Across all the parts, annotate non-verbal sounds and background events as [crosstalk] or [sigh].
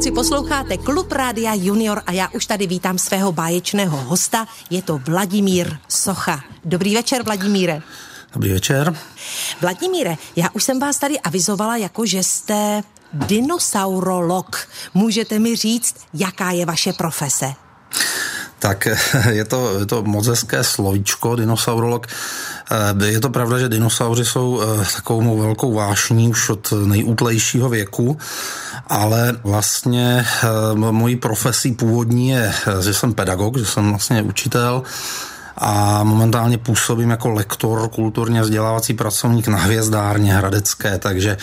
Kluci, posloucháte Klub Rádia Junior a já už tady vítám svého báječného hosta. Je to Vladimír Socha. Dobrý večer, Vladimíre. Dobrý večer. Vladimíre, já už jsem vás tady avizovala, jako že jste dinosaurolog. Můžete mi říct, jaká je vaše profese? Tak je to, je to moc hezké slovíčko, dinosaurolog. Eh, je to pravda, že dinosauři jsou eh, takovou velkou vášní už od nejútlejšího věku, ale vlastně eh, mojí profesí původní je, že jsem pedagog, že jsem vlastně učitel a momentálně působím jako lektor, kulturně vzdělávací pracovník na hvězdárně Hradecké, takže,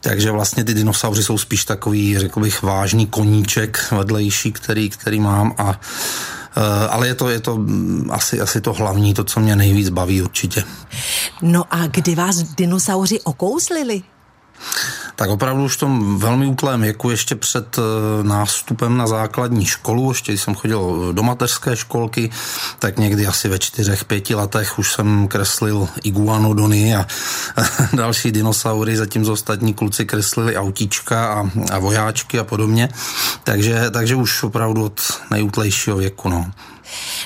takže vlastně ty dinosauři jsou spíš takový, řekl bych, vážný koníček vedlejší, který, který mám a Eh, ale je to, je to mm, asi, asi to hlavní, to, co mě nejvíc baví určitě. No a kdy vás dinosauři okouzlili? Tak opravdu už v tom velmi útlém věku, ještě před eh, nástupem na základní školu, ještě jsem chodil do mateřské školky, tak někdy asi ve čtyřech, pěti letech už jsem kreslil iguanodony a [laughs] další dinosaury, zatímco ostatní kluci kreslili autíčka a, a vojáčky a podobně. Takže, takže už opravdu od nejútlejšího věku. No.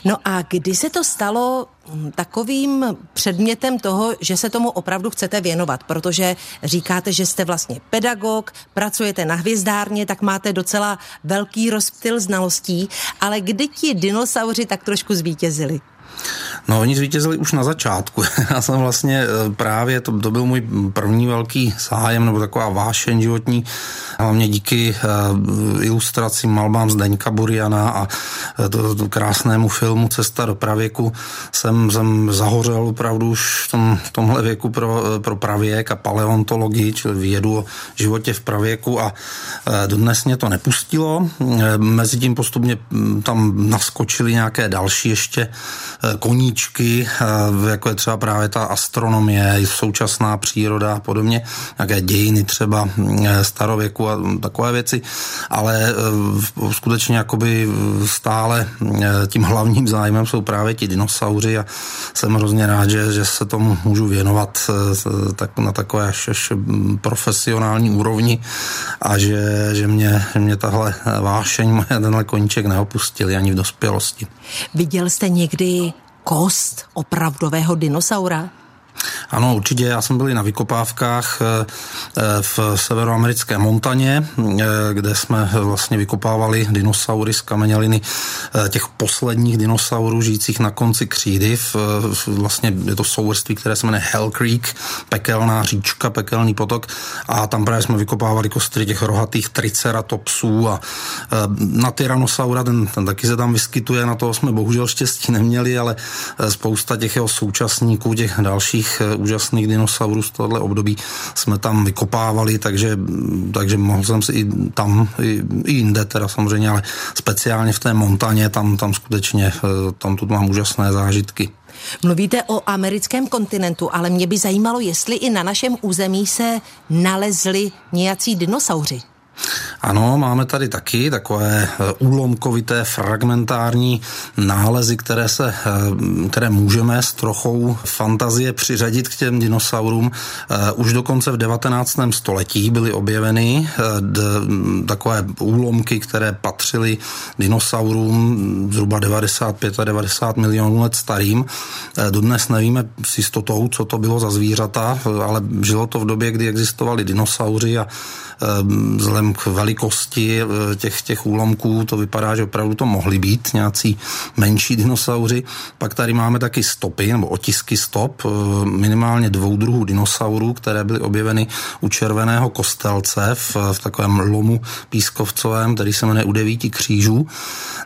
No a kdy se to stalo mm, takovým předmětem toho, že se tomu opravdu chcete věnovat, protože říkáte, že jste vlastně pedagog, pracujete na hvězdárně, tak máte docela velký rozptyl znalostí, ale kdy ti dinosauři tak trošku zvítězili? No, oni zvítězili už na začátku. [laughs] Já jsem vlastně eh, právě, to, to byl můj první velký zájem, nebo taková vášeň životní, hlavně díky uh, ilustracím malbám Zdeňka Buriana a uh, to, to krásnému filmu Cesta do pravěku jsem, jsem zahořel opravdu už v, tom, v tomhle věku pro, pro pravěk a paleontologii, čili vědu o životě v pravěku a dodnes mě to nepustilo. Mezitím postupně tam naskočily nějaké další ještě koníčky, eh, jako je třeba právě ta astronomie, současná příroda a podobně, nějaké dějiny třeba eh, starověku a takové věci, ale eh, skutečně jakoby stále tím hlavním zájmem jsou právě ti dinosauři a jsem hrozně rád, že, že se tomu můžu věnovat tak, na takové až, až profesionální úrovni a že, že, mě, že mě tahle vášeň, [laughs] tenhle koníček neopustili ani v dospělosti. Viděl jste někdy kost opravdového dinosaura? Ano, určitě. Já jsem byl i na vykopávkách eh, eh, v severoamerické Montaně, eh, kde jsme vlastně vykopávali dinosaury z kameněliny těch posledních dinosaurů žijících na konci křídy. Vlastně je to souvrství, které se jmenuje Hell Creek, pekelná říčka, pekelný potok a tam právě jsme vykopávali kostry těch rohatých triceratopsů a na Tyrannosaura, ten, ten taky se tam vyskytuje, na toho jsme bohužel štěstí neměli, ale spousta těch jeho současníků, těch dalších úžasných dinosaurů z tohohle období jsme tam vykopávali, takže, takže mohl jsem si i tam, i, i jinde teda samozřejmě, ale speciálně v té montaně, tam, tam skutečně, eh, tam tu mám úžasné zážitky. Mluvíte o americkém kontinentu, ale mě by zajímalo, jestli i na našem území se nalezli nějací dinosauři. Ano, máme tady taky takové eh, úlomkovité, fragmentární nálezy, které, se, eh, které můžeme s trochou fantazie přiřadit k těm dinosaurům. Eh, už dokonce v 19. století byly objeveny takové úlomky, které patřily dinosaurům zhruba 95 a 90 milionů let starým. Dodnes nevíme s jistotou, co to bylo za zvířata, ale žilo to v době, kdy existovali dinosauři a vzhledem k velikosti eh, těch, těch úlomků to vypadá, že opravdu to mohly být nějací menší dinosauři. Pak tady máme taky stopy nebo otisky stop, eh, minimálně dvou druhů dinosaurů, které byly objeveny u červeného kostelce v, v takovém lomu pískovcovém, který se jmenuje u devíti křížů.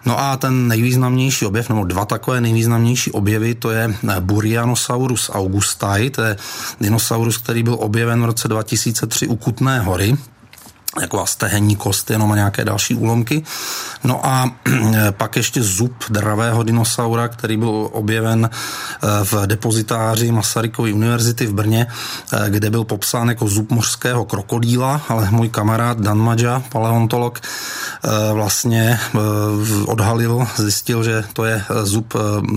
No a ten nejvýznamnější objev, nebo dva takové nejvýznamnější objevy, to je Burianosaurus augustae, to je dinosaurus, který byl objeven v roce 2003 u Kutné hory jako stehenní kost, jenom a nějaké další úlomky. No a [clears throat] pak ještě zub dravého dinosaura, který byl objeven eh, v depozitáři Masarykovy univerzity v Brně, eh, kde byl popsán jako zub mořského krokodýla, ale můj kamarád Dan Madža, paleontolog, eh, vlastně odhalil, zjistil, že to je zub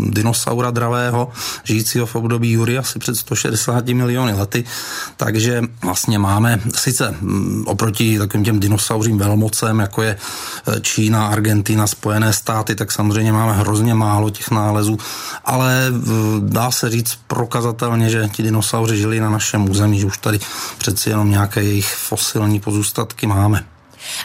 dinosaura dravého, žijícího v období Jury asi před 160 miliony lety, takže vlastně máme sice mm, oproti takovým těm dinosauřím velmocem, jako je eh, Čína, Argentina, Spojené státy, tak samozřejmě máme hrozně málo těch nálezů, ale dá se říct prokazatelně, že ti dinosauři žili na našem území, že už tady přeci jenom nějaké jejich fosilní pozůstatky máme.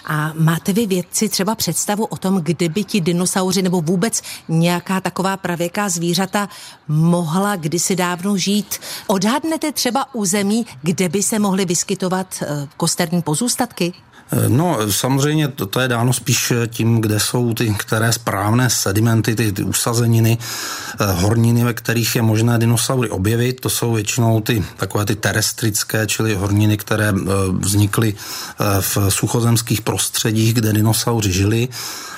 A máte vy vědci třeba představu o tom, kdyby ti dinosauři nebo vůbec nějaká taková pravěká zvířata mohla kdysi dávno žít? Odhadnete třeba území, kde by se mohly vyskytovat eh, kosterní pozůstatky? No, samozřejmě to, to je dáno spíš tím, kde jsou ty které správné sedimenty, ty, ty usazeniny, eh, horniny, ve kterých je možné dinosaury objevit. To jsou většinou ty takové ty terestrické, čili horniny, které eh, vznikly eh, v suchozemských prostředích, kde dinosauři žili.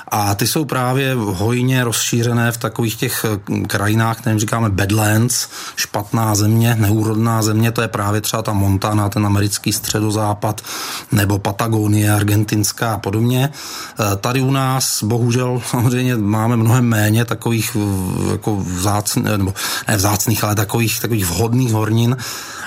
A ty jsou právě hojně rozšířené v takových těch eh, krajinách, kterým říkáme Badlands, špatná země, neúrodná země, to je právě třeba ta Montana, ten americký středozápad, nebo Patagonie, argentinská a podobně. Eh, tady u nás bohužel [laughs] samozřejmě máme mnohem méně takových jako vzácných, nebo ne vzácných, ale takových, takových vhodných hornin,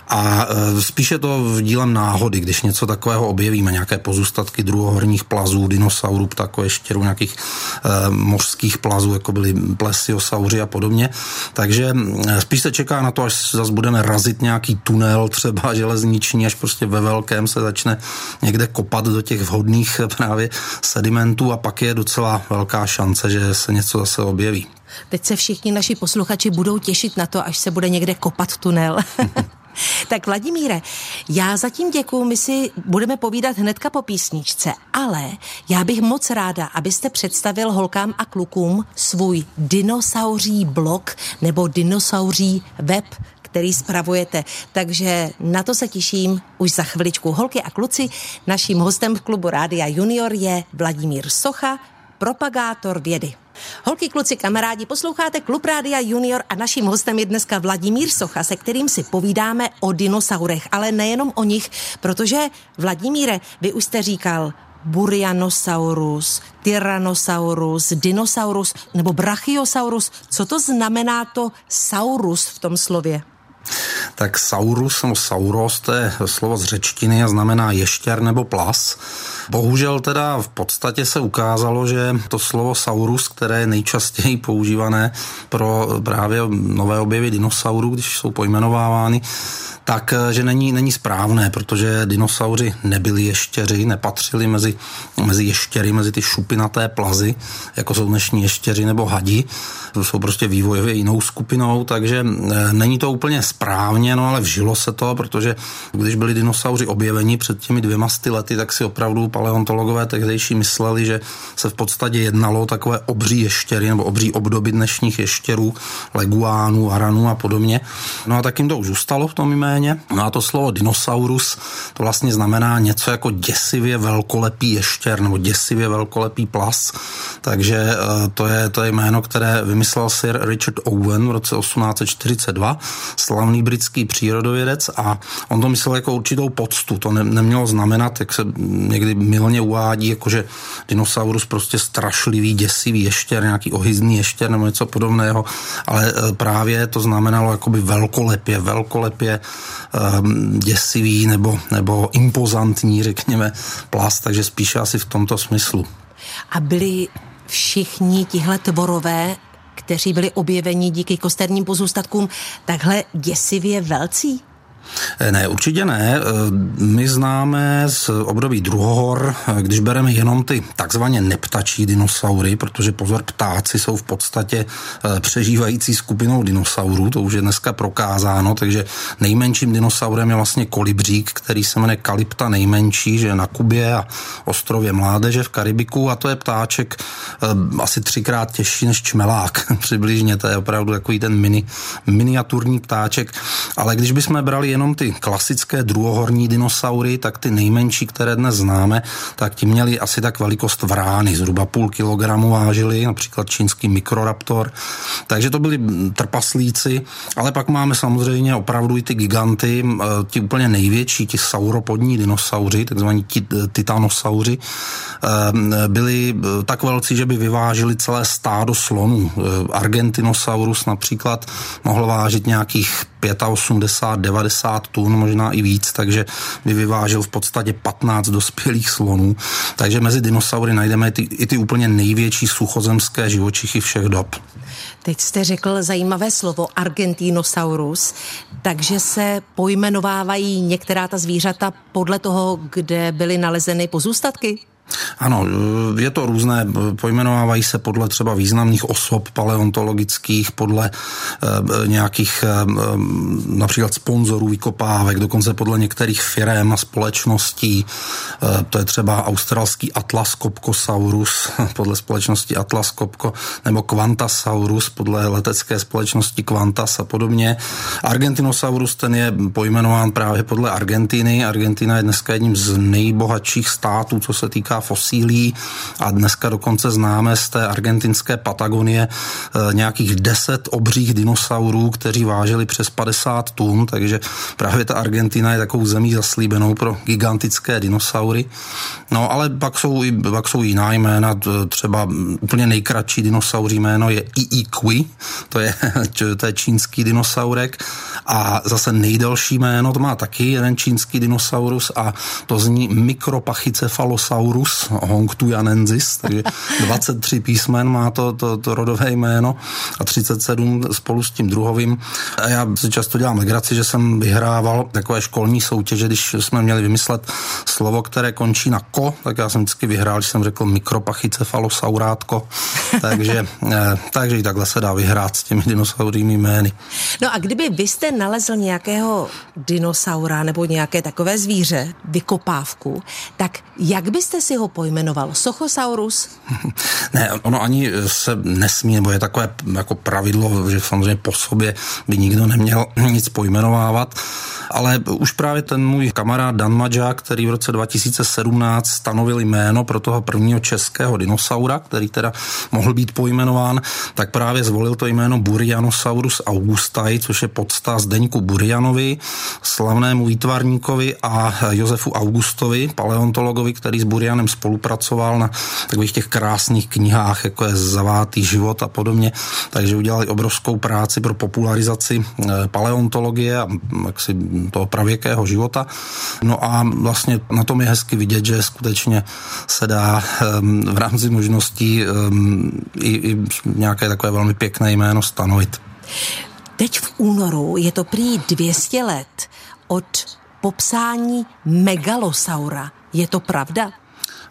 a e, spíše to v dílem náhody, když něco takového objevíme, nějaké pozůstatky druhohorních plazů, dinosaurů, ptakoeštěrů, nějakých e, mořských plazů, jako byly plesiosauři a podobně. Takže e, spíš se čeká na to, až zase budeme razit nějaký tunel, třeba železniční, až prostě ve velkém se začne někde kopat do těch vhodných právě sedimentů a pak je docela velká šance, že se něco zase objeví. Teď se všichni naši posluchači budou těšit na to, až se bude někde kopat tunel. [laughs] Tak Vladimíre, já zatím děkuju, my si budeme povídat hnedka po písničce, ale já bych moc ráda, abyste představil holkám a klukům svůj dinosauří blog nebo dinosauří web, který spravujete. Takže na to se těším už za chviličku. Holky a kluci, naším hostem v klubu Rádia Junior je Vladimír Socha, propagátor vědy. Holky, kluci, kamarádi, posloucháte Klub Rádia Junior a naším hostem je dneska Vladimír Socha, se kterým si povídáme o dinosaurech, ale nejenom o nich, protože Vladimíre, vy už jste říkal, Burianosaurus, Tyrannosaurus, Dinosaurus nebo Brachiosaurus. Co to znamená to saurus v tom slově? Tak saurus nebo sauros, to je slovo z řečtiny a znamená ještěr nebo plas. Bohužel teda v podstatě se ukázalo, že to slovo saurus, které je nejčastěji používané pro právě nové objevy dinosaurů, když jsou pojmenovávány, tak že není, není správné, protože dinosauři nebyli ještěři, nepatřili mezi, mezi ještěry, mezi ty šupinaté plazy, jako jsou dnešní ještěři nebo hadi. Jsou prostě vývojově jinou skupinou, takže eh, není to úplně správně, no ale vžilo se to, protože když byli dinosauři objeveni před těmi dvěma sty lety, tak si opravdu paleontologové tehdejší mysleli, že se v podstatě jednalo takové obří ještěry nebo obří obdoby dnešních ještěrů, leguánů, aranů a podobně. No a tak jim to už ustalo v tom jméně. No a to slovo dinosaurus, to vlastně znamená něco jako děsivě velkolepý ještěr nebo děsivě velkolepý plas. Takže eh, to je, to je jméno, které vymyslel Sir Richard Owen v roce 1842, slavný britský přírodovědec a on to myslel jako určitou poctu. To ne, nemělo znamenat, jak se někdy milně uvádí, jako že dinosaurus prostě strašlivý, děsivý ještěr, nějaký ohyzný ještěr nebo něco podobného, ale eh, právě to znamenalo jakoby velkolepě, velkolepě um, děsivý nebo, nebo impozantní, řekněme, plast, takže spíše asi v tomto smyslu. A byli všichni tihle tvorové kteří byli objeveni díky kosterním pozůstatkům, takhle děsivě velcí? Eh, ne, určitě ne. Eh, my známe z období druhohor, eh, když bereme jenom ty takzvaně neptačí dinosaury, protože pozor, ptáci jsou v podstatě přežívající skupinou dinosaurů, to už je dneska prokázáno, takže nejmenším dinosaurem je vlastně kolibřík, který se jmenuje Kalypta nejmenší, že na Kubě a ostrově Mládeže v Karibiku a to je ptáček asi třikrát těžší než čmelák, [laughs] přibližně, to je opravdu takový ten mini, miniaturní ptáček, ale když bychom brali jenom ty klasické druhohorní dinosaury, tak ty nejmenší, které dnes známe, tak ti měli asi tak velikost vrány, zhruba půl kilogramu vážili, například čínský mikroraptor. Takže to byli trpaslíci, ale pak máme samozřejmě opravdu i ty giganty, ti úplně největší, ti sauropodní dinosauři, takzvaní titanosauři, byli tak velcí, že by vyvážili celé stádo slonů. Argentinosaurus například mohl vážit nějakých 85-90 50 tun, možná i víc, takže by vyvážil v podstatě 15 dospělých slonů. Takže mezi dinosaury najdeme ty, i ty úplně největší suchozemské živočichy všech dob. Teď jste řekl zajímavé slovo Argentinosaurus, takže se pojmenovávají některá ta zvířata podle toho, kde byly nalezeny pozůstatky? Ano, je to různé, pojmenovávají se podle třeba významných osob paleontologických, podle e, nějakých například sponzorů vykopávek, dokonce podle některých firm a společností. To je třeba australský Atlas Copcosaurus [laughs] podle společnosti Atlas Copco, nebo Quantasaurus podle letecké společnosti Qantas a podobně. Argentinosaurus ten je pojmenován právě podle Argentiny. Argentina je dneska jedním z nejbohatších států, co se týká fosílí a dneska dokonce známe z té argentinské Patagonie eh, nějakých deset obřích dinosaurů, kteří vážili přes 50 tun, takže právě ta Argentina je takovou zemí zaslíbenou pro gigantické dinosaury. No ale pak jsou, pak jsou jiná jména, třeba úplně nejkratší dinosauří jméno je Iiqui, to je, [laughs] to je čínský dinosaurek a zase nejdelší jméno, to má taky jeden čínský dinosaurus a to zní Micropachycephalosaurus Hongtus, Hongtujanensis, takže [laughs] 23 písmen má to, to, to rodové jméno a 37 spolu s tím druhovým. A já si často dělám legraci, že jsem vyhrával takové školní soutěže, když jsme měli vymyslet slovo, které končí na ko, tak já jsem vždycky vyhrál, když jsem řekl mikropachycefalosaurátko, [laughs] takže, eh, takže i takhle se dá vyhrát s těmi dinosaurými jmény. No a kdyby vy jste nalezl nějakého dinosaura nebo nějaké takové zvíře, vykopávku, tak jak byste si ho pojmenoval? Sochosaurus? [laughs] Ne, ono ani se nesmí, nebo je takové jako pravidlo, že samozřejmě po sobě by nikdo neměl [laughs] nic pojmenovávat, ale už právě ten můj kamarád Dan Madža, který v roce 2017 stanovil jméno pro toho prvního českého dinosaura, který teda mohl být pojmenován, tak právě zvolil to jméno Burianosaurus augustai, což je podsta Zdeňku Burianovi, slavnému výtvarníkovi a Josefu Augustovi, paleontologovi, který s Burianem spolupracoval na takových těch krásných knihách, jako je Zavátý život a podobně, takže udělali obrovskou práci pro popularizaci eh, paleontologie a mm, jaksi toho pravěkého života. No a vlastně na tom je hezky vidět, že skutečně se dá ehm, v rámci možností ehm, i, i nějaké takové velmi pěkné jméno stanovit. Teď v únoru je to prý 200 let od popsání megalosaura. Je to pravda?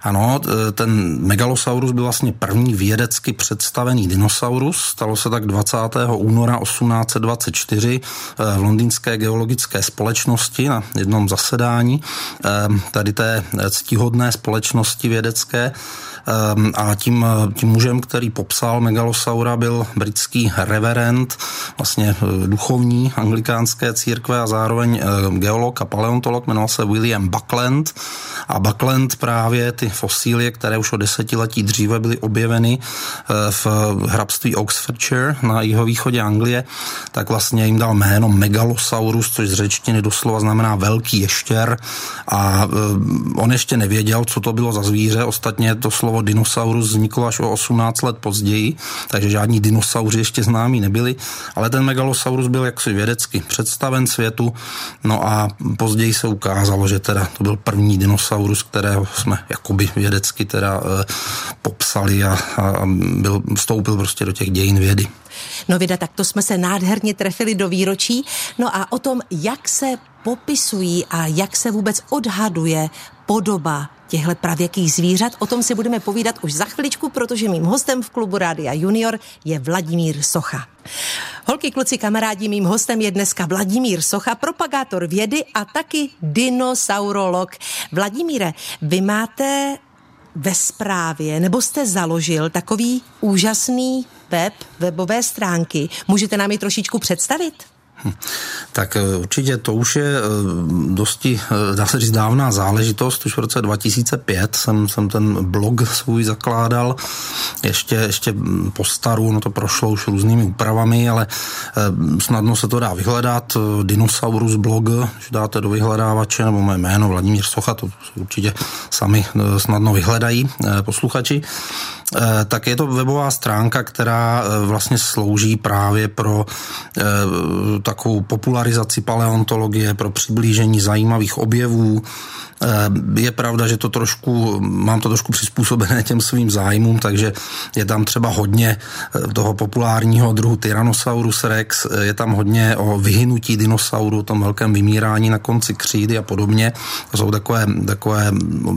Ano, ten Megalosaurus byl vlastně první vědecky představený dinosaurus. Stalo se tak 20. února 1824 eh, v londýnské geologické společnosti na jednom zasedání eh, tady té ctihodné společnosti vědecké. Ehm, a tím, tím mužem, který popsal megalosaura, byl britský reverend, vlastně eh, duchovní anglikánské církve a zároveň eh, geolog a paleontolog, jmenoval se William Buckland. A Buckland právě ty fosílie, které už o desetiletí dříve byly objeveny eh, v hrabství Oxfordshire na jihovýchodě Anglie, tak vlastně jim dal jméno Megalosaurus, což z řečtiny doslova znamená velký ještěr. A on ještě nevěděl, co to bylo za zvíře, ostatně to slovo slovo dinosaurus vzniklo až o 18 let později, takže žádní dinosauři ještě známí nebyli, ale ten megalosaurus byl jaksi vědecky představen světu, no a později se ukázalo, že teda to byl první dinosaurus, kterého jsme jakoby vědecky teda e, popsali a, a byl, vstoupil prostě do těch dějin vědy. No vida, tak to jsme se nádherně trefili do výročí. No a o tom, jak se popisují a jak se vůbec odhaduje podoba těchto pravěkých zvířat. O tom si budeme povídat už za chviličku, protože mým hostem v klubu Rádia Junior je Vladimír Socha. Holky, kluci, kamarádi, mým hostem je dneska Vladimír Socha, propagátor vědy a taky dinosaurolog. Vladimíre, vy máte ve zprávě, nebo jste založil takový úžasný web, webové stránky. Můžete nám ji trošičku představit? Hm. Tak eh, určitě to už je eh, dosti, eh, dá se říct, dávná záležitost. Už v roce 2005 jsem, jsem ten blog svůj zakládal. Ještě, ještě po staru, no to prošlo už různými úpravami, ale snadno se to dá vyhledat. Dinosaurus blog, když dáte do vyhledávače, nebo moje jméno Vladimír Socha, to určitě sami snadno vyhledají posluchači. Tak je to webová stránka, která vlastně slouží právě pro takovou popularizaci paleontologie, pro přiblížení zajímavých objevů, Eh, je pravda, že to trošku, mám to trošku přizpůsobené těm svým zájmům, takže je tam třeba hodně eh, toho populárního druhu Tyrannosaurus rex, eh, je tam hodně o vyhynutí dinosauru, tom velkém vymírání na konci křídy a podobně. To jsou takové, takové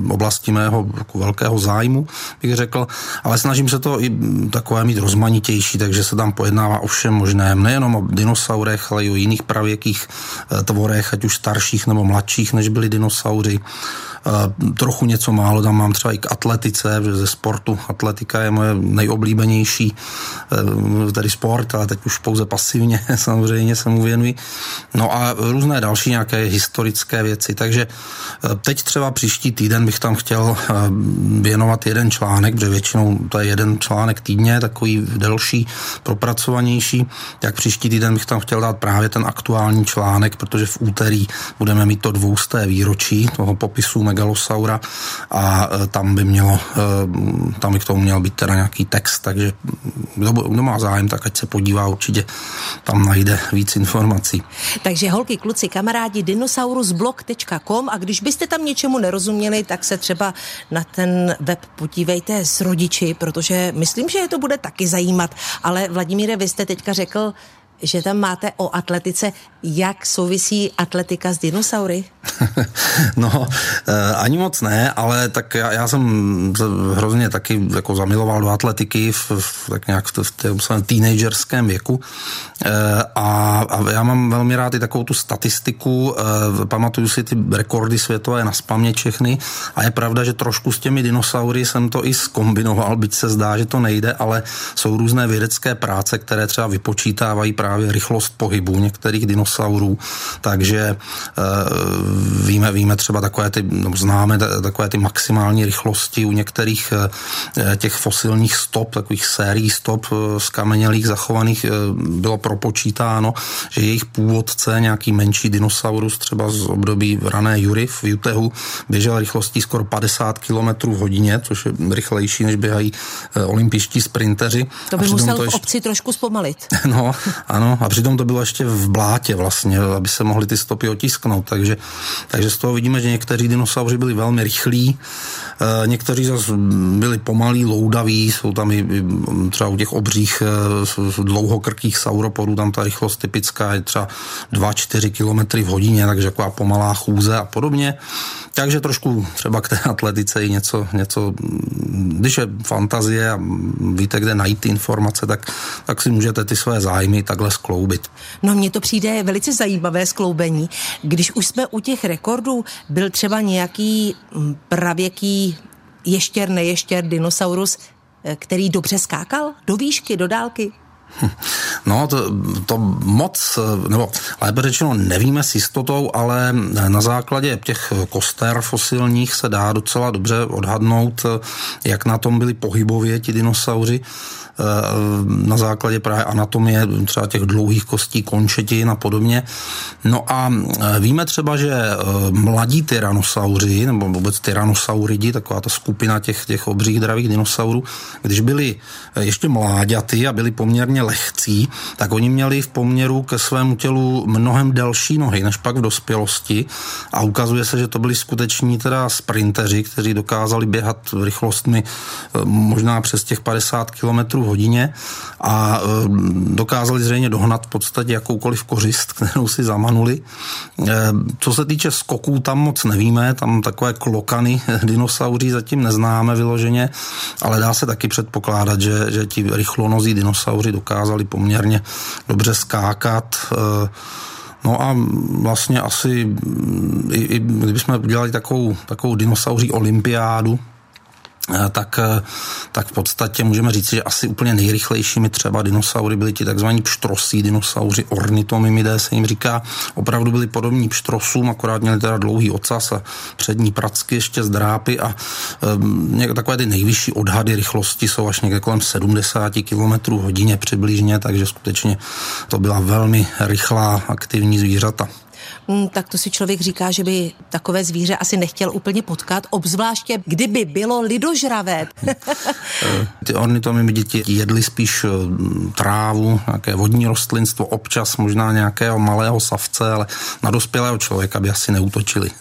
oblasti mého velkého zájmu, bych řekl, ale snažím se to i takové mít rozmanitější, takže se tam pojednává o všem možném, nejenom o dinosaurech, ale i o jiných pravěkých tvorech, ať už starších nebo mladších, než byli dinosaury. Eh, trochu něco málo tam mám třeba i k atletice, že ze sportu atletika je moje nejoblíbenější eh, tady sport, ale teď už pouze pasivně [laughs] samozřejmě se mu věnuji. No a různé další nějaké historické věci, takže eh, teď třeba příští týden bych tam chtěl věnovat jeden článek, protože většinou to je jeden článek týdně, takový delší, propracovanější, jak příští týden bych tam chtěl dát právě ten aktuální článek, protože v úterý budeme mít to dvousté výročí toho popisu megalosaura a e, tam by mělo, e, tam by k tomu měl být teda nějaký text, takže kdo, kdo má zájem, tak ať se podívá, určitě tam najde víc informací. Takže holky, kluci, kamarádi, dinosaurusblog.com a když byste tam něčemu nerozuměli, tak se třeba na ten web podívejte s rodiči, protože myslím, že je to bude taky zajímat. Ale Vladimíre, vy jste teďka řekl, že tam máte o atletice. Jak souvisí atletika s dinosaury? [laughs] no, eh, ani moc ne, ale tak já, já jsem hrozně taky jako zamiloval do atletiky v, v, tak nějak v, v tom teenagerském věku eh, a, a já mám velmi rád i takovou tu statistiku, eh, pamatuju si ty rekordy světové na spamě všechny a je pravda, že trošku s těmi dinosaury jsem to i skombinoval, byť se zdá, že to nejde, ale jsou různé vědecké práce, které třeba vypočítávají právě právě rychlost pohybu některých dinosaurů, takže eh, víme, víme třeba takové ty, no, známe takové ty maximální rychlosti u některých eh, těch fosilních stop, takových sérií stop z kamenělých zachovaných bylo propočítáno, že jejich původce, nějaký menší dinosaurus třeba z období rané Jury v Jutehu, běžel rychlostí skoro 50 km v hodině, což je rychlejší, než běhají olympijští sprinteři. To by musel to ještě... v obci trošku zpomalit. [laughs] No, ano, a přitom to bylo ještě v blátě vlastně, aby se mohly ty stopy otisknout, takže, takže z toho vidíme, že někteří dinosauři byli velmi rychlí, někteří zase byli pomalí, loudaví, jsou tam i třeba u těch obřích e, dlouhokrkých sauropodů, tam ta rychlost typická je třeba 2-4 km v hodině, takže taková pomalá chůze a podobně. Takže trošku třeba k té atletice i něco, něco když je fantazie a víte, kde najít ty informace, tak, tak si můžete ty své zájmy takhle skloubit. No mně to přijde velice zajímavé skloubení. Když už jsme u těch rekordů, byl třeba nějaký mm, pravěký ještěr, neještěr, dinosaurus, eh, který dobře skákal do výšky, do dálky? No, to, to moc, nebo lépe řečeno nevíme s jistotou, ale na základě těch koster fosilních se dá docela dobře odhadnout, jak na tom byli pohybově ti dinosauři. Eh, na základě právě anatomie třeba těch dlouhých kostí, končetin a podobně. No a eh, víme třeba, že eh, mladí tyranosauři, nebo vůbec tyranosauridi, taková ta skupina těch, těch obřích dravých dinosaurů, když byli ještě mláďaty a byli poměrně lehcí, tak oni měli v poměru ke svému tělu mnohem delší nohy než pak v dospělosti a ukazuje se, že to byli skuteční teda sprinteři, kteří dokázali běhat rychlostmi možná přes těch 50 km hodině a e, dokázali zřejmě dohnat v podstatě jakoukoliv kořist, [laughs] kterou si zamanuli. E, co se týče skoků, tam moc nevíme, tam takové klokany dinosauří zatím neznáme vyloženě, ale dá se taky předpokládat, že, že ti rychlonozí dinosauři dokázali poměrně dobře skákat. E, no a vlastně asi, i, i kdybychom udělali takovou, takovou dinosauří olympiádu, Eh, tak, eh, tak v podstatě můžeme říct, že asi úplně nejrychlejšími třeba dinosaury byli ti takzvaní pštrosí dinosauři, ornitomimidé se jim říká. Opravdu byli podobní pštrosům, akorát měli teda dlouhý ocas a přední pracky ještě z drápy a um, takové ty nejvyšší odhady rychlosti jsou až někde kolem 70 km hodině přibližně, takže skutečně to byla velmi rychlá aktivní zvířata. Mm, tak to si člověk říká, že by takové zvíře asi nechtěl úplně potkat, obzvláště kdyby bylo lidožravé. [laughs] Ty ornitomy děti jedly spíš eh, trávu, nějaké vodní rostlinstvo, občas možná nějakého malého savce, ale na dospělého člověka by asi neutočili.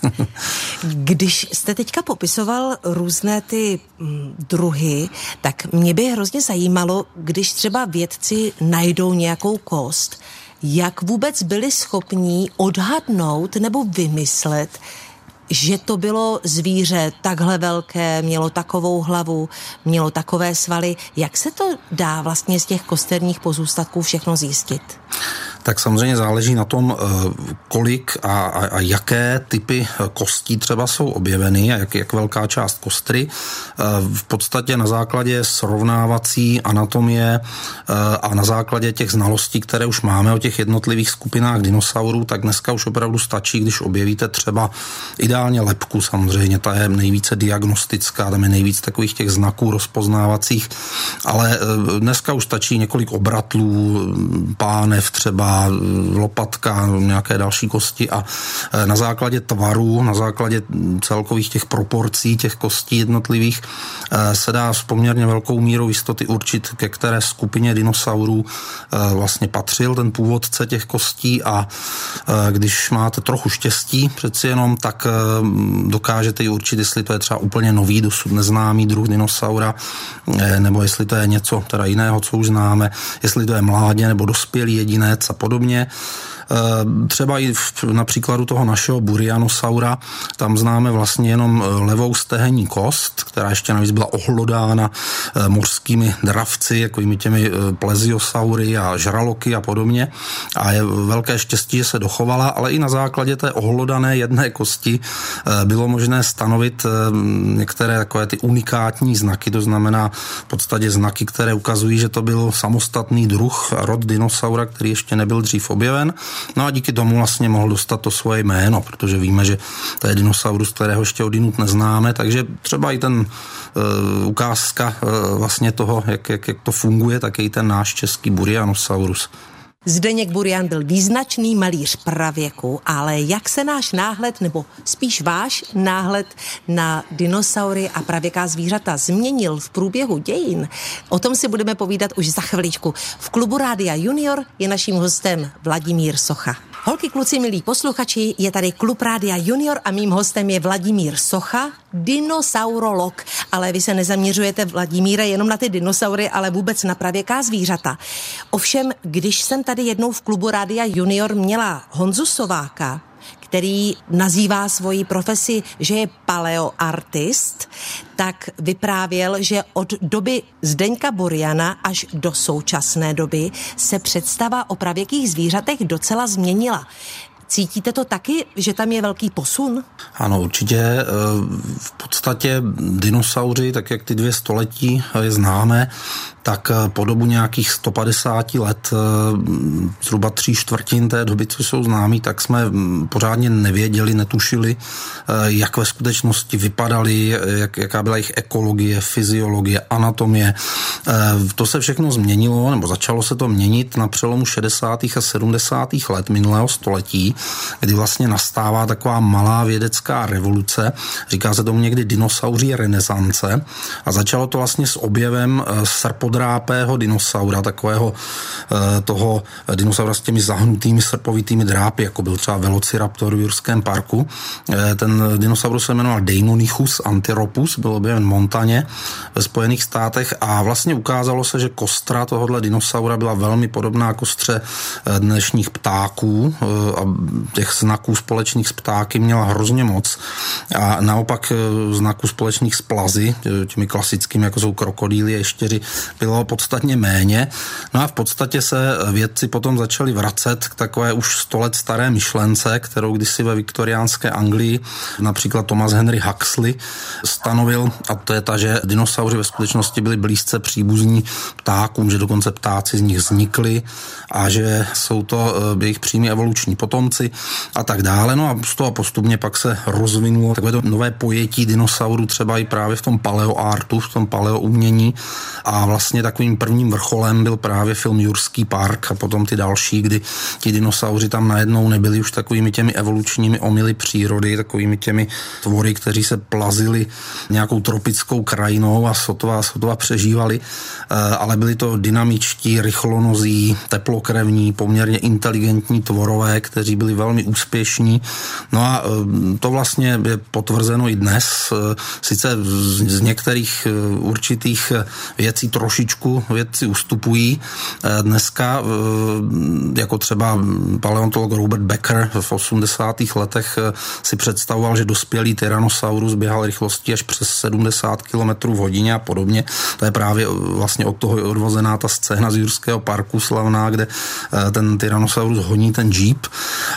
[laughs] Když jste teďka popisoval různé ty mm, druhy, tak mě by hrozně zajímalo, když třeba vědci najdou nějakou kost, jak vůbec byli schopní odhadnout nebo vymyslet, že to bylo zvíře takhle velké, mělo takovou hlavu, mělo takové svaly. Jak se to dá vlastně z těch kosterních pozůstatků všechno zjistit? Tak samozřejmě záleží na tom, eh, kolik a, a, a jaké typy eh, kostí třeba jsou objeveny a jak, jak velká část kostry. Eh, v podstatě na základě srovnávací anatomie a na základě těch znalostí, které už máme o těch jednotlivých skupinách dinosaurů, tak dneska už opravdu stačí, když objevíte třeba ideálně lepku samozřejmě, ta je nejvíce diagnostická, tam je nejvíc takových těch znaků rozpoznávacích, ale dneska už stačí několik obratlů, pánev třeba, lopatka, nějaké další kosti a e, na základě tvaru, na základě celkových těch proporcí těch kostí jednotlivých e, se dá s poměrně velkou mírou jistoty určit, ke které skupině dinosaurů e, vlastně patřil ten původce těch kostí a když máte trochu štěstí přeci jenom, tak dokážete i určit, jestli to je třeba úplně nový, dosud neznámý druh dinosaura, nebo jestli to je něco teda jiného, co už známe, jestli to je mládě nebo dospělý jedinec a podobně. Eh, třeba i na příkladu toho našeho Burianosaura, tam známe vlastně jenom eh, levou stehenní kost, která ještě navíc byla ohlodána eh, mořskými dravci, jako těmi pleziosaury a žraloky a podobně. A je velké štěstí, že se dochovala, ale i na základě té ohlodané jedné kosti bylo možné stanovit některé takové ty unikátní znaky, to znamená v podstatě znaky, které ukazují, že to byl samostatný druh, rod dinosaura, který ještě nebyl dřív objeven. No a díky tomu vlastně mohl dostat to svoje jméno, protože víme, že to je dinosaurus, kterého ještě odinut neznáme, takže třeba i ten uh, ukázka uh, vlastně toho, jak, jak, jak to funguje, tak i ten náš český Burianosaurus. Zdeněk Burian byl význačný malíř pravěku, ale jak se náš náhled, nebo spíš váš náhled na dinosaury a pravěká zvířata změnil v průběhu dějin, o tom si budeme povídat už za chviličku. V klubu Rádia Junior je naším hostem Vladimír Socha. Holky, kluci, milí posluchači, je tady Klub Rádia Junior a mým hostem je Vladimír Socha, dinosaurolog. Ale vy se nezaměřujete, Vladimíre, jenom na ty dinosaury, ale vůbec na pravěká zvířata. Ovšem, když jsem tady jednou v klubu Rádia Junior měla Honzu Sováka, který nazývá svoji profesi, že je paleoartist, tak vyprávěl, že od doby Zdeňka Boriana až do současné doby se představa o pravěkých zvířatech docela změnila. Cítíte to taky, že tam je velký posun? Ano, určitě. E, v podstatě dinosauři, tak jak ty dvě století je známe, tak eh, po dobu nějakých 150 let, eh, zhruba tří čtvrtin té doby, co jsou známí, tak jsme pořádně nevěděli, netušili, jak ve skutečnosti vypadali, jak, jaká byla jejich ekologie, fyziologie, anatomie. To se všechno změnilo, nebo začalo se to měnit na přelomu 60. a 70. let minulého století, kdy vlastně nastává taková malá vědecká revoluce, říká se tomu někdy dinosauří renesance. A začalo to vlastně s objevem srpo srpodrápého dinosaura, takového eh, toho dinosaura s těmi zahnutými srpovitými drápy, jako byl třeba Velociraptor v Jurském parku. Eh, ten dinosaurus se jmenoval Deinonychus antiropus, byl objeven v Montaně ve Spojených státech. A vlastně ukázalo se, že kostra tohohle dinosaura byla velmi podobná kostře eh, dnešních ptáků a těch znaků společných s ptáky měla hrozně moc a naopak znaků společných s plazy, těmi klasickými, jako jsou krokodýly, ještěři, bylo podstatně méně. No a v podstatě se vědci potom začali vracet k takové už 100 let staré myšlence, kterou kdysi ve viktoriánské Anglii například Thomas Henry Huxley stanovil, a to je ta, že dinosauři ve skutečnosti byli blízce příbuzní ptákům, že dokonce ptáci z nich vznikli a že jsou to eh, jejich přímí evoluční potomci Cretaceousy a tak dále. No a z toho postupně pak se rozvinulo takové to nové pojetí dinosaurů třeba i právě v tom paleoartu, v tom paleoumění a vlastně takovým prvním vrcholem byl právě film Jurský park a potom ty další, kdy ti dinosauři tam najednou nebyli už takovými těmi evolučními omily přírody, takovými těmi tvory, kteří se plazili nějakou tropickou krajinou a sotva, sotva přežívali, eh, ale byli to dynamičtí, rychlonozí, teplokrevní, poměrně inteligentní tvorové, kteří byli velmi úspěšní. No a eh, to vlastně je potvrzeno i dnes. Eh, sice z některých určitých věcí trošičku věci ustupují. Dneska, jako třeba paleontolog Robert Becker v 80. letech si představoval, že dospělý Tyrannosaurus běhal rychlostí až přes 70 km v hodině a podobně. To je právě vlastně od toho odvozená ta scéna z Jurského parku slavná, kde eh, ten Tyrannosaurus honí ten jeep,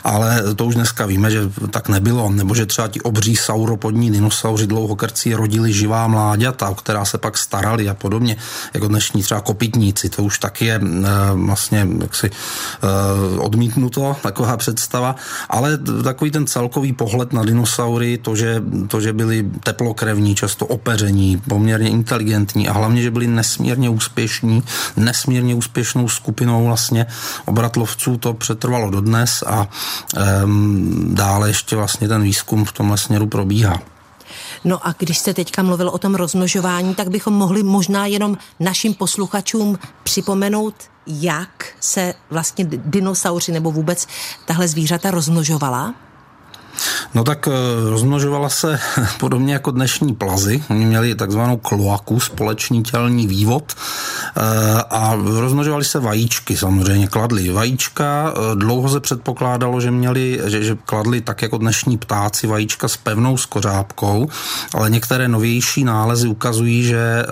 ale to už dneska víme, že tak nebylo, nebo že třeba ti obří sauropodní dinosauři dlouhokrcí rodili živá mláďata, o která se pak starali a podobně, jako dnešní třeba kopitníci, to už taky je eh, vlastně jaksi eh, odmítnuto, taková představa, ale takový ten celkový pohled na dinosaury, to, že, to, že byli teplokrevní, často opeření, poměrně inteligentní a hlavně, že byli nesmírně úspěšní, nesmírně úspěšnou skupinou vlastně obratlovců, to přetrvalo dodnes a dále ještě vlastně ten výzkum v tomhle směru probíhá. No a když jste teďka mluvil o tom rozmnožování, tak bychom mohli možná jenom našim posluchačům připomenout, jak se vlastně dinosauři nebo vůbec tahle zvířata rozmnožovala. No tak eh, rozmnožovala se [laughs] podobně jako dnešní plazy. Oni měli takzvanou kloaku, společný tělní vývod eh, a rozmnožovali se vajíčky samozřejmě, kladly vajíčka. Eh, dlouho se předpokládalo, že měli, že, že kladli tak jako dnešní ptáci vajíčka s pevnou skořápkou, ale některé novější nálezy ukazují, že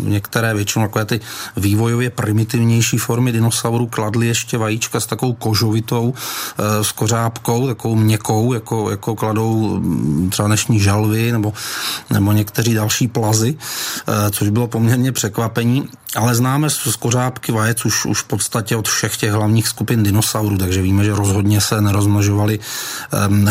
některé většinou takové ty vývojově primitivnější formy dinosaurů kladly ještě vajíčka s takovou kožovitou skořápkou, takovou měkkou, jako jako, jako kladou mm, třeba dnešní žalvy nebo, nebo někteří další plazy, eh, což bylo poměrně překvapení. Ale známe z kořápky vajec už, už v podstatě od všech těch hlavních skupin dinosaurů, takže víme, že rozhodně se nerozmnožovali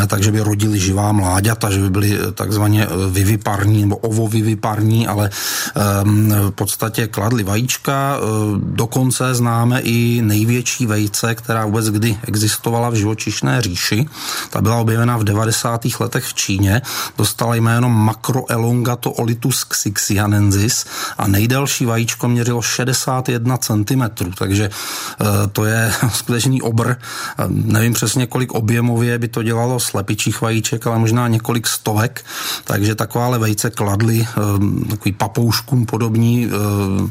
takže by rodili živá mláďata, že by byli eh, takzvaně eh, vyviparní nebo ovovyviparní, ale v podstatě kladli vajíčka. Dokonce známe i největší vejce, která vůbec kdy existovala v živočišné říši. Ta byla objevena v 90. letech v Číně. Dostala jméno Macroelongato olitus xixianensis a nejdelší vajíčko měřilo měřilo 61 cm, takže eh, to je [laughs] skutečný obr. Eh, nevím přesně, kolik objemově by to dělalo slepičích vajíček, ale možná několik stovek, takže takováhle vejce kladly eh, takový papouškům podobní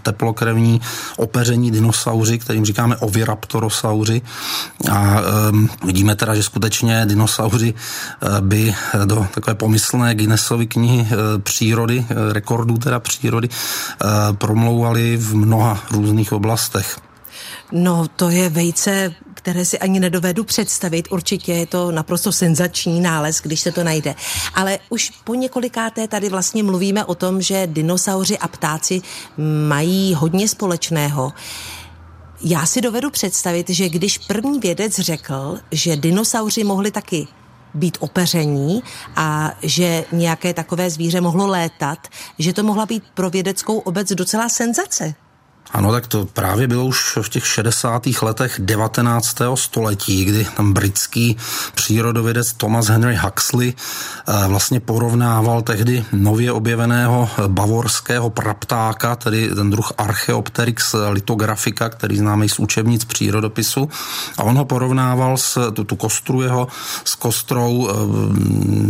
teplokrevní opeření dinosauři, kterým říkáme oviraptorosauři a vidíme teda, že skutečně dinosauři by do takové pomyslné Guinnessovy knihy přírody, rekordů teda přírody, promlouvali v mnoha různých oblastech. No, to je vejce, které si ani nedovedu představit. Určitě je to naprosto senzační nález, když se to najde. Ale už po několikáté tady vlastně mluvíme o tom, že dinosauři a ptáci mají hodně společného. Já si dovedu představit, že když první vědec řekl, že dinosauři mohli taky být opeření a že nějaké takové zvíře mohlo létat, že to mohla být pro vědeckou obec docela senzace. Ano, tak to právě bylo už v těch 60. letech 19. století, kdy tam britský přírodovědec Thomas Henry Huxley eh, vlastně porovnával tehdy nově objeveného bavorského praptáka, tedy ten druh Archeopteryx litografika, který známe z učebnic přírodopisu. A on ho porovnával s tu, tu kostru jeho s kostrou e,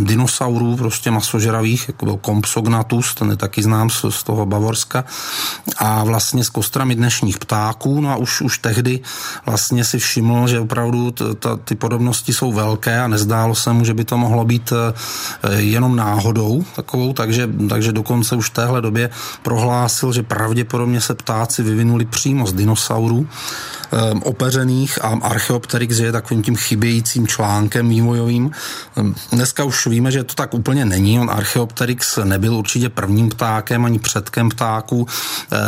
dinosaurů, prostě masožravých, jako byl Compsognathus, ten je taky znám z, z toho Bavorska. A vlastně s kostrami dnešních ptáků. No a už, už tehdy vlastně si všiml, že opravdu t, t, ty podobnosti jsou velké a nezdálo se mu, že by to mohlo být e, jenom náhodou takovou, takže, takže dokonce už v téhle době prohlásil, že pravděpodobně se ptáci vyvinuli přímo z dinosaurů opeřených a Archeopteryx je takovým tím chybějícím článkem vývojovým. Dneska už víme, že to tak úplně není. On Archeopteryx nebyl určitě prvním ptákem ani předkem ptáků.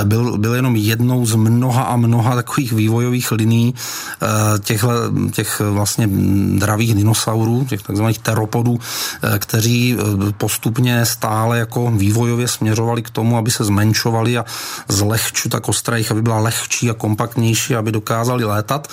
Byl, byl jenom jednou z mnoha a mnoha takových vývojových liní těch, těch vlastně dravých dinosaurů, těch takzvaných teropodů, kteří postupně stále jako vývojově směřovali k tomu, aby se zmenšovali a zlehču ta kostra jich, aby byla lehčí a kompaktnější, aby dokázali létat.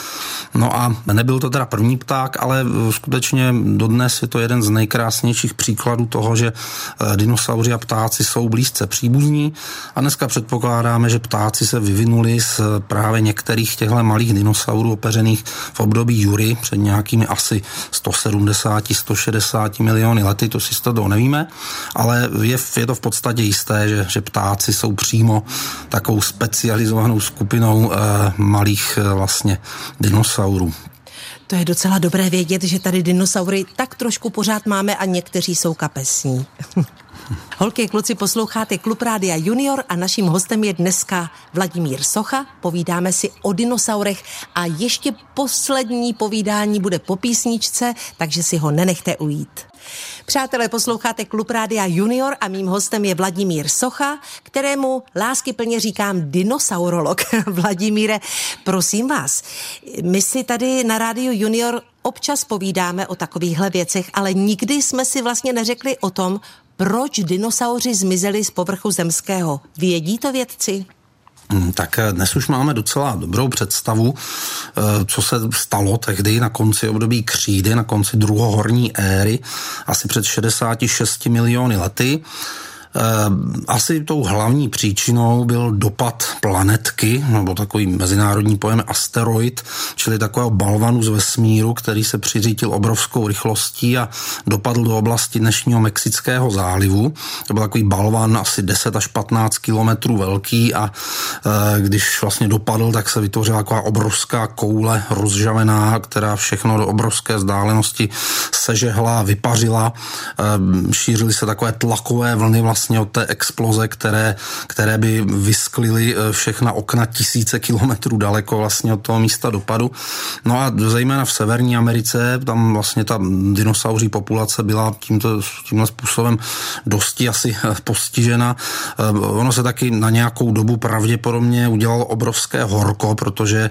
No a nebyl to teda první pták, ale skutečně dodnes je to jeden z nejkrásnějších příkladů toho, že eh, dinosauři a ptáci jsou blízce příbuzní a dneska předpokládáme, že ptáci se vyvinuli z právě některých těchto malých dinosaurů opeřených v období Jury před nějakými asi 170-160 miliony lety, to si z toho nevíme, ale je, je to v podstatě jisté, že, že ptáci jsou přímo takovou specializovanou skupinou e, malých e, vlastně dinosaurů. To je docela dobré vědět, že tady dinosaury tak trošku pořád máme a někteří jsou kapesní. [laughs] Holky, kluci, posloucháte Klub Rádia Junior a naším hostem je dneska Vladimír Socha. Povídáme si o dinosaurech a ještě poslední povídání bude po písničce, takže si ho nenechte ujít. Přátelé, posloucháte Klub Rádia Junior a mým hostem je Vladimír Socha, kterému lásky plně říkám dinosaurolog. [laughs] Vladimíre, prosím vás, my si tady na Rádiu Junior občas povídáme o takovýchhle věcech, ale nikdy jsme si vlastně neřekli o tom, proč dinosauři zmizeli z povrchu zemského. Vědí to vědci? Hmm, tak eh, dnes už máme docela dobrou představu, eh, co se stalo tehdy na konci období křídy, na konci druhohorní éry, asi před 66 miliony lety. Ehm, asi tou hlavní příčinou byl dopad planetky, nebo takový mezinárodní pojem asteroid, čili takového balvanu z vesmíru, který se přiřítil obrovskou rychlostí a dopadl do oblasti dnešního Mexického zálivu. To byl takový balvan asi 10 až 15 kilometrů velký a e, když vlastně dopadl, tak se vytvořila taková obrovská koule rozžavená, která všechno do obrovské vzdálenosti sežehla, vypařila. E, šířily se takové tlakové vlny vlastně vlastně od té exploze, které, které by vysklily eh, všechna okna tisíce kilometrů daleko vlastně od toho místa dopadu. No a zejména v Severní Americe, tam vlastně ta dinosauří populace byla tímto, tímhle způsobem dosti asi eh, postižena. Eh, ono se taky na nějakou dobu pravděpodobně udělalo obrovské horko, protože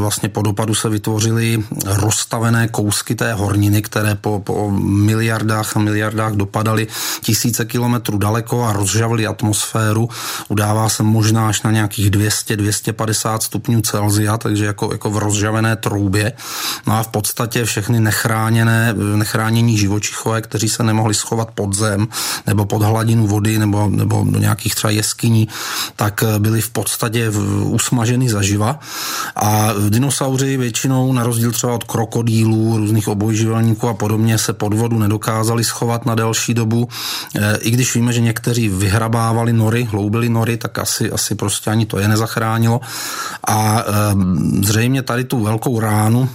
vlastně po dopadu se vytvořily rozstavené kousky té horniny, které po, po miliardách a miliardách dopadaly tisíce kilometrů kilometrů daleko a rozžavili atmosféru. Udává se možná až na nějakých 200-250 stupňů Celzia, takže jako, jako v rozžavené troubě. No a v podstatě všechny nechráněné, nechránění živočichové, kteří se nemohli schovat pod zem nebo pod hladinu vody nebo, nebo do nějakých třeba jeskyní, tak byli v podstatě usmaženy zaživa. A dinosauři většinou, na rozdíl třeba od krokodýlů, různých obojživelníků a podobně, se pod vodu nedokázali schovat na delší dobu, e, i když víme, že někteří vyhrabávali nory, hloubili nory, tak asi, asi prostě ani to je nezachránilo. A e, zřejmě tady tu velkou ránu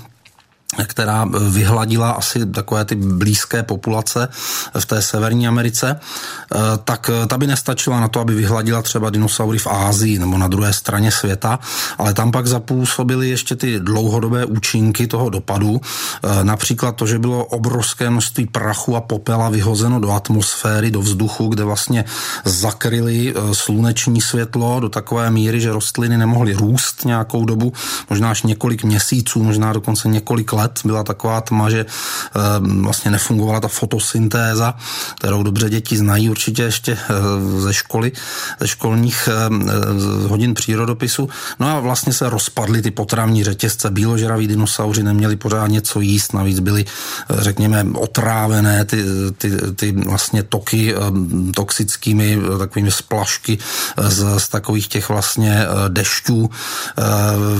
která vyhladila asi takové ty blízké populace v té severní Americe, eh, tak ta by nestačila na to, aby vyhladila třeba dinosaury v Ázii nebo na druhé straně světa, ale tam pak zapůsobily ještě ty dlouhodobé účinky toho dopadu, eh, například to, že bylo obrovské množství prachu a popela vyhozeno do atmosféry, do vzduchu, kde vlastně zakryli eh, sluneční světlo do takové míry, že rostliny nemohly růst nějakou dobu, možná až několik měsíců, možná dokonce několik let byla taková tma, že eh, vlastně nefungovala ta fotosyntéza, kterou dobře děti znají určitě ještě eh, ze školy, ze školních eh, hodin přírodopisu. No a vlastně se rozpadly ty potravní řetězce, bíložraví dinosauři neměli pořád něco jíst, navíc byly, řekněme, otrávené ty, ty, ty vlastně toky toxickými takovými splašky z, z takových těch vlastně dešťů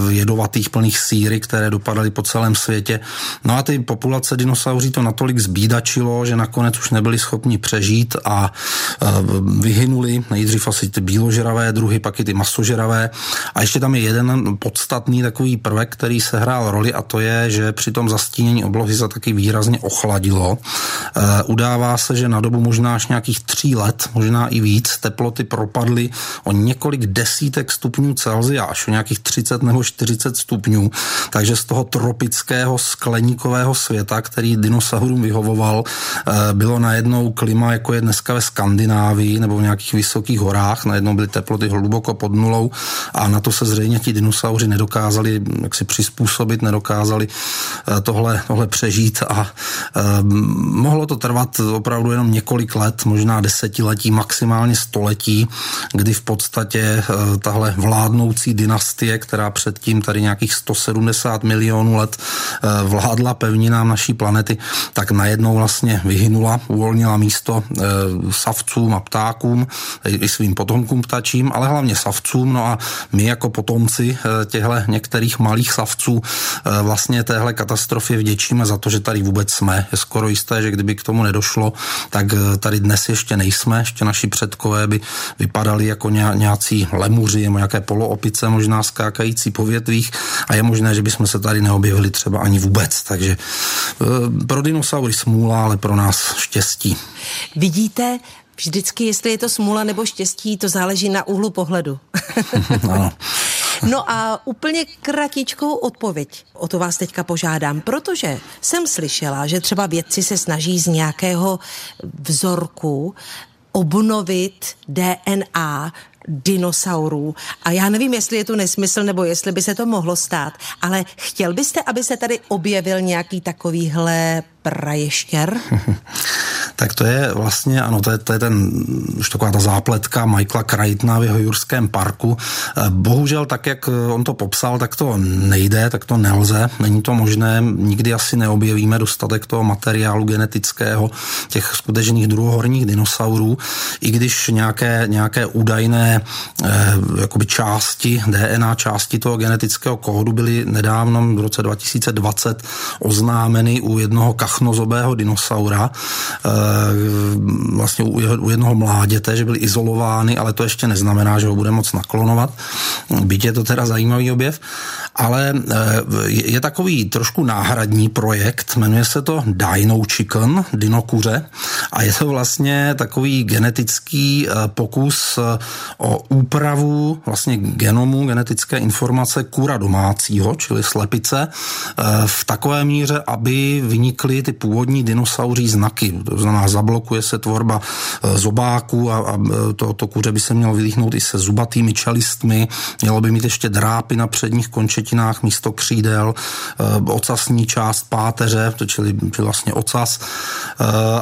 jedovatých plných síry, které dopadaly po celém světě světě. No a ty populace dinosauří to natolik zbídačilo, že nakonec už nebyli schopni přežít a e, vyhynuli nejdřív asi ty bíložeravé druhy, pak i ty masožeravé. A ještě tam je jeden podstatný takový prvek, který se hrál roli a to je, že při tom zastínění oblohy se taky výrazně ochladilo. E, udává se, že na dobu možná až nějakých tří let, možná i víc, teploty propadly o několik desítek stupňů Celsia, až o nějakých 30 nebo 40 stupňů. Takže z toho tropického skleníkového světa, který dinosaurům vyhovoval, eh, bylo najednou klima, jako je dneska ve Skandinávii nebo v nějakých vysokých horách. Najednou byly teploty hluboko pod nulou a na to se zřejmě ti dinosauři nedokázali jak si přizpůsobit, nedokázali eh, tohle, tohle přežít a eh, mohlo to trvat opravdu jenom několik let, možná desetiletí, maximálně století, kdy v podstatě tahle vládnoucí dynastie, která předtím tady nějakých 170 milionů let vládla pevninám naší planety, tak najednou vlastně vyhynula, uvolnila místo e, savcům a ptákům, i svým potomkům ptačím, ale hlavně savcům. No a my jako potomci e, těchto některých malých savců vlastně téhle katastrofě vděčíme za to, že tady vůbec jsme. Je skoro jisté, že kdyby k tomu nedošlo, tak tady dnes ještě nejsme. Ještě naši předkové by vypadali jako nějací lemuři, nějaké poloopice, možná skákající po větvích a je možné, že bychom se tady neobjevili třeba ani vůbec. Takže pro dinosaury smůla, ale pro nás štěstí. Vidíte, vždycky, jestli je to smůla nebo štěstí, to záleží na úhlu pohledu. [laughs] ano. No a úplně kratičkou odpověď o to vás teďka požádám, protože jsem slyšela, že třeba vědci se snaží z nějakého vzorku obnovit DNA dinosaurů. A já nevím, jestli je to nesmysl, nebo jestli by se to mohlo stát, ale chtěl byste, aby se tady objevil nějaký takovýhle praještěr? [laughs] tak to je vlastně, ano, to je, to je ten, už taková ta zápletka Michaela Krajtna v jeho Jurském parku. Eh, bohužel tak, jak on to popsal, tak to nejde, tak to nelze, není to možné, nikdy asi neobjevíme dostatek toho materiálu genetického těch skutečných druhohorních dinosaurů, i když nějaké, nějaké údajné eh, jakoby části, DNA části toho genetického kódu byly nedávno v roce 2020 oznámeny u jednoho kachnozobého dinosaura, eh, vlastně u jednoho mláděte, že byly izolovány, ale to ještě neznamená, že ho bude moc naklonovat. Byť je to teda zajímavý objev, ale eh, je takový trošku náhradní projekt, jmenuje se to Dino Chicken, Dino kuře, a je to vlastně takový genetický eh, pokus o úpravu vlastně genomu, genetické informace kura domácího, čili slepice, v takové míře, aby vynikly ty původní dinosauří znaky. To znamená, zablokuje se tvorba e, zobáků a, a e, to, to kuře by se mělo vylíhnout i se zubatými čelistmi, mělo by mít ještě drápy na předních končetinách místo křídel, e, ocasní část páteře, to čili, čili vlastně ocas.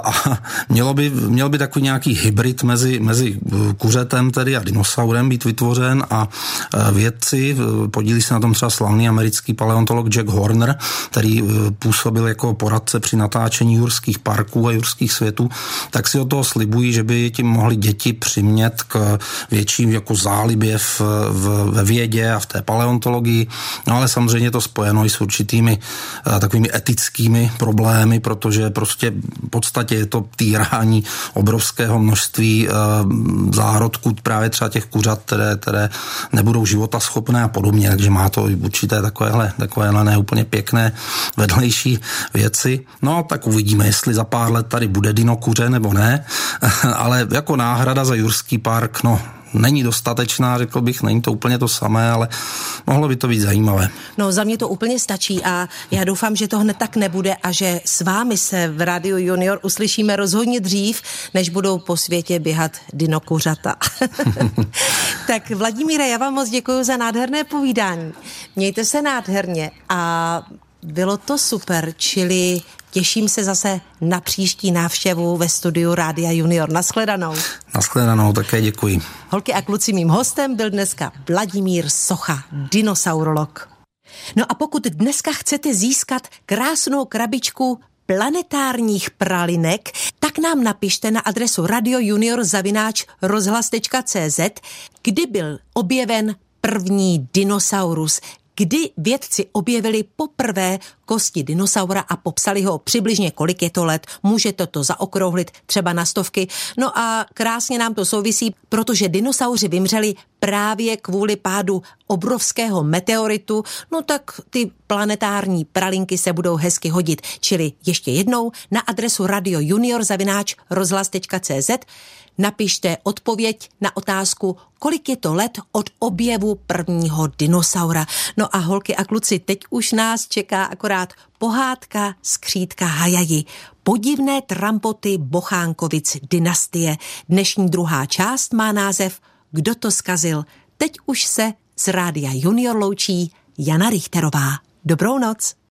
A [laughs] mělo by, měl by takový nějaký hybrid mezi, mezi kuřetem tedy a dinosaurem být vytvořen a vědci, podílí se na tom třeba slavný americký paleontolog Jack Horner, který působil jako poradce při natáčení jurských parků a jurských světů, tak si o toho slibují, že by tím mohli děti přimět k větším jako zálibě v, v, ve vědě a v té paleontologii. No ale samozřejmě to spojeno i s určitými uh, takovými etickými problémy, protože prostě v podstatě je to týrání obrovského množství uh, zárodků, právě třeba těch kuřat, které, které nebudou života schopné a podobně, takže má to určité takovéhle, takovéhle neúplně pěkné vedlejší věci. No tak uvidíme, jestli za pár let tady bude dinokuře nebo ne, [laughs] ale jako náhrada za Jurský park, no není dostatečná, řekl bych, není to úplně to samé, ale mohlo by to být zajímavé. No za mě to úplně stačí a já doufám, že to hned tak nebude a že s vámi se v Radio Junior uslyšíme rozhodně dřív, než budou po světě běhat dinokuřata. [laughs] [laughs] tak Vladimíre, já vám moc děkuji za nádherné povídání. Mějte se nádherně a bylo to super, čili těším se zase na příští návštěvu ve studiu Rádia Junior. Naschledanou. Naschledanou, také děkuji. Holky a kluci, mým hostem byl dneska Vladimír Socha, dinosaurolog. No a pokud dneska chcete získat krásnou krabičku planetárních pralinek, tak nám napište na adresu radiojunior.cz, kdy byl objeven první dinosaurus, kdy vědci objevili poprvé kosti dinosaura a popsali ho přibližně kolik je to let. Můžete to zaokrouhlit třeba na stovky. No a krásně nám to souvisí, protože dinosauři vymřeli právě kvůli pádu obrovského meteoritu, no tak ty planetární pralinky se budou hezky hodit. Čili ještě jednou na adresu radio junior zavináč rozhlas.cz napište odpověď na otázku, kolik je to let od objevu prvního dinosaura. No a holky a kluci, teď už nás čeká akorát pohádka skřítka Hajaji. Podivné trampoty Bochánkovic dynastie. Dnešní druhá část má název Kdo to skazil? Teď už se z rádia Junior loučí Jana Richterová. Dobrou noc.